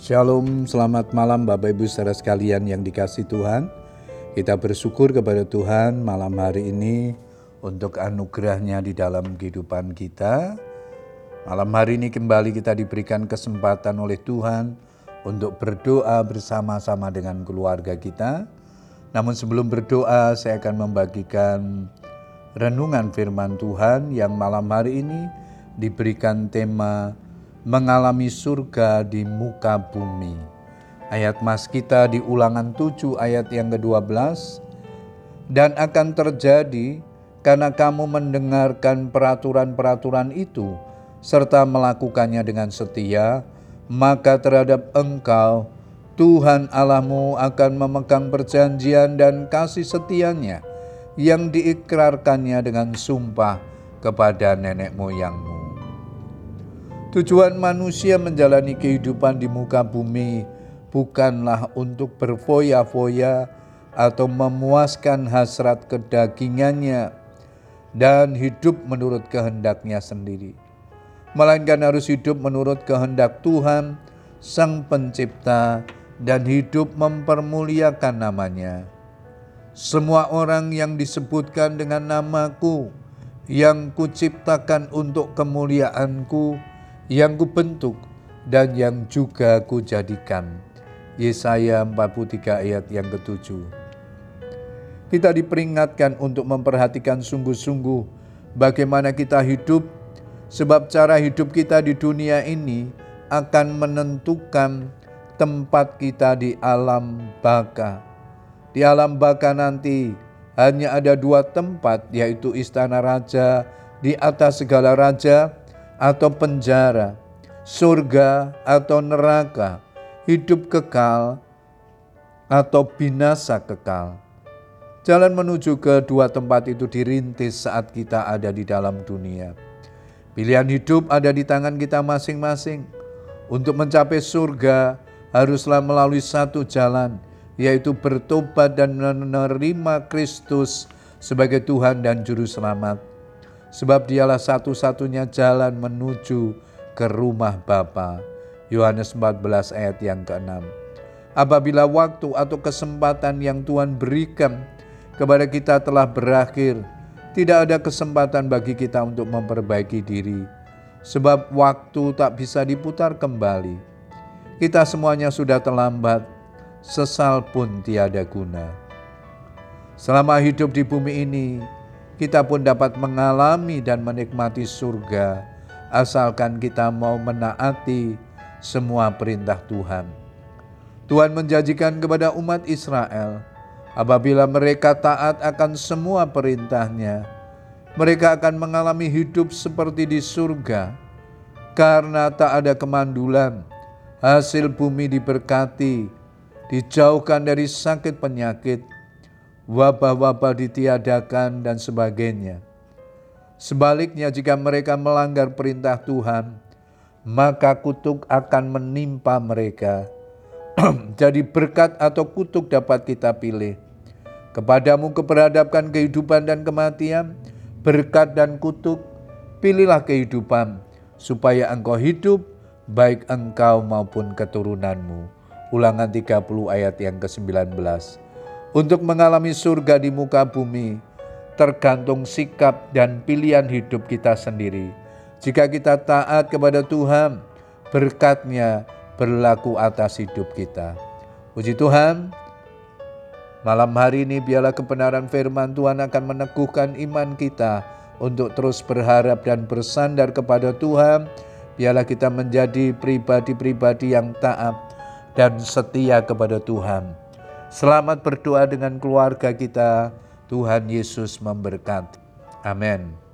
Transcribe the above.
Shalom, selamat malam Bapak Ibu saudara sekalian yang dikasih Tuhan. Kita bersyukur kepada Tuhan malam hari ini untuk anugerahnya di dalam kehidupan kita. Malam hari ini kembali kita diberikan kesempatan oleh Tuhan untuk berdoa bersama-sama dengan keluarga kita. Namun sebelum berdoa saya akan membagikan renungan firman Tuhan yang malam hari ini diberikan tema mengalami surga di muka bumi. Ayat mas kita di ulangan 7 ayat yang ke-12. Dan akan terjadi karena kamu mendengarkan peraturan-peraturan itu serta melakukannya dengan setia, maka terhadap engkau Tuhan Allahmu akan memegang perjanjian dan kasih setianya yang diikrarkannya dengan sumpah kepada nenek moyangmu. Tujuan manusia menjalani kehidupan di muka bumi bukanlah untuk berfoya-foya atau memuaskan hasrat kedagingannya dan hidup menurut kehendaknya sendiri. Melainkan harus hidup menurut kehendak Tuhan, Sang Pencipta, dan hidup mempermuliakan namanya. Semua orang yang disebutkan dengan namaku, yang kuciptakan untuk kemuliaanku, yang kubentuk dan yang juga kujadikan. Yesaya 43 ayat yang ketujuh. Kita diperingatkan untuk memperhatikan sungguh-sungguh bagaimana kita hidup, sebab cara hidup kita di dunia ini akan menentukan tempat kita di alam baka. Di alam baka nanti hanya ada dua tempat, yaitu istana raja di atas segala raja atau penjara, surga atau neraka, hidup kekal atau binasa kekal. Jalan menuju ke dua tempat itu dirintis saat kita ada di dalam dunia. Pilihan hidup ada di tangan kita masing-masing. Untuk mencapai surga haruslah melalui satu jalan, yaitu bertobat dan menerima Kristus sebagai Tuhan dan Juru Selamat sebab dialah satu-satunya jalan menuju ke rumah Bapa. Yohanes 14 ayat yang ke-6. Apabila waktu atau kesempatan yang Tuhan berikan kepada kita telah berakhir, tidak ada kesempatan bagi kita untuk memperbaiki diri, sebab waktu tak bisa diputar kembali. Kita semuanya sudah terlambat, sesal pun tiada guna. Selama hidup di bumi ini, kita pun dapat mengalami dan menikmati surga, asalkan kita mau menaati semua perintah Tuhan. Tuhan menjanjikan kepada umat Israel, apabila mereka taat akan semua perintahnya, mereka akan mengalami hidup seperti di surga, karena tak ada kemandulan, hasil bumi diberkati, dijauhkan dari sakit penyakit, wabah-wabah ditiadakan, dan sebagainya. Sebaliknya, jika mereka melanggar perintah Tuhan, maka kutuk akan menimpa mereka. Jadi, berkat atau kutuk dapat kita pilih. Kepadamu keberadabkan kehidupan dan kematian, berkat dan kutuk, pilihlah kehidupan, supaya engkau hidup, baik engkau maupun keturunanmu. Ulangan 30 ayat yang ke-19 untuk mengalami surga di muka bumi tergantung sikap dan pilihan hidup kita sendiri. Jika kita taat kepada Tuhan, berkatnya berlaku atas hidup kita. Puji Tuhan, malam hari ini biarlah kebenaran firman Tuhan akan meneguhkan iman kita untuk terus berharap dan bersandar kepada Tuhan. Biarlah kita menjadi pribadi-pribadi yang taat dan setia kepada Tuhan. Selamat berdoa dengan keluarga kita. Tuhan Yesus memberkati. Amin.